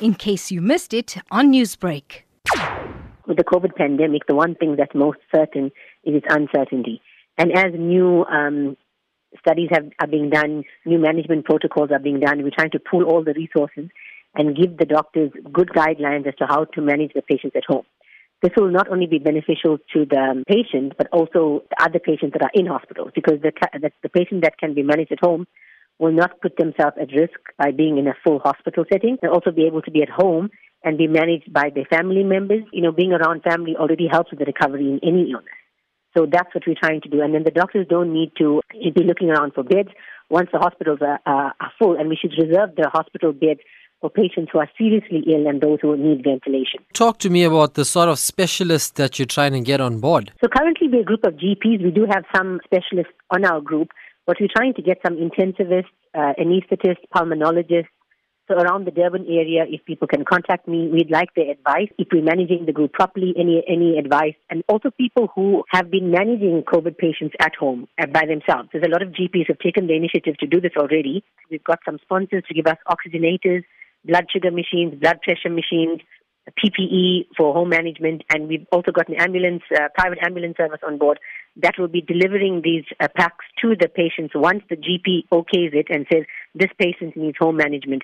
in case you missed it on Newsbreak. With the COVID pandemic, the one thing that's most certain is its uncertainty. And as new um, studies have, are being done, new management protocols are being done, we're trying to pool all the resources and give the doctors good guidelines as to how to manage the patients at home. This will not only be beneficial to the patient, but also the other patients that are in hospitals, because the, the, the patient that can be managed at home will not put themselves at risk by being in a full hospital setting. They'll also be able to be at home and be managed by their family members. You know, being around family already helps with the recovery in any illness. So that's what we're trying to do. And then the doctors don't need to be looking around for beds once the hospitals are, uh, are full. And we should reserve the hospital beds for patients who are seriously ill and those who need ventilation. Talk to me about the sort of specialists that you're trying to get on board. So currently we're a group of GPs. We do have some specialists on our group, but we're trying to get some intensivists, uh, anesthetists, pulmonologists, so around the Durban area, if people can contact me, we'd like their advice. If we're managing the group properly, any any advice, and also people who have been managing COVID patients at home uh, by themselves. There's a lot of GPs have taken the initiative to do this already. We've got some sponsors to give us oxygenators, blood sugar machines, blood pressure machines, PPE for home management, and we've also got an ambulance, uh, private ambulance service on board that will be delivering these uh, packs to the patients once the GP okays it and says this patient needs home management.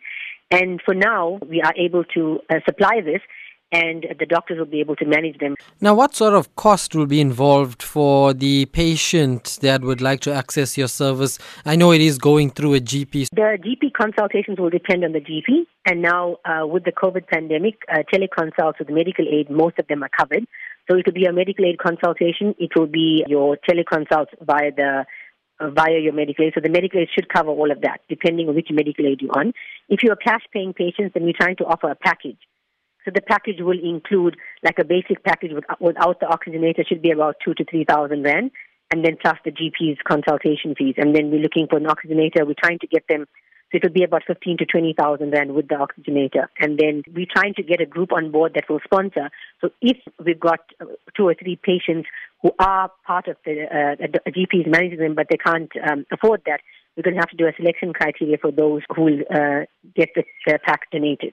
And for now, we are able to uh, supply this and the doctors will be able to manage them. Now, what sort of cost will be involved for the patient that would like to access your service? I know it is going through a GP. The GP consultations will depend on the GP, and now uh, with the COVID pandemic, uh, teleconsults with medical aid, most of them are covered. So it will be a medical aid consultation. It will be your teleconsult via the uh, via your medical aid. So the medical aid should cover all of that, depending on which medical aid you're on. If you're cash paying patients, then we're trying to offer a package. So the package will include like a basic package without the oxygenator should be about two to three thousand rand, and then plus the GP's consultation fees. And then we're looking for an oxygenator. We're trying to get them. So it will be about fifteen to twenty thousand rand with the oxygenator. And then we're trying to get a group on board that will sponsor. So if we've got uh, two or three patients who are part of the uh, GP's managing them, but they can't um, afford that, we're going to have to do a selection criteria for those who will uh, get the uh, pack donated.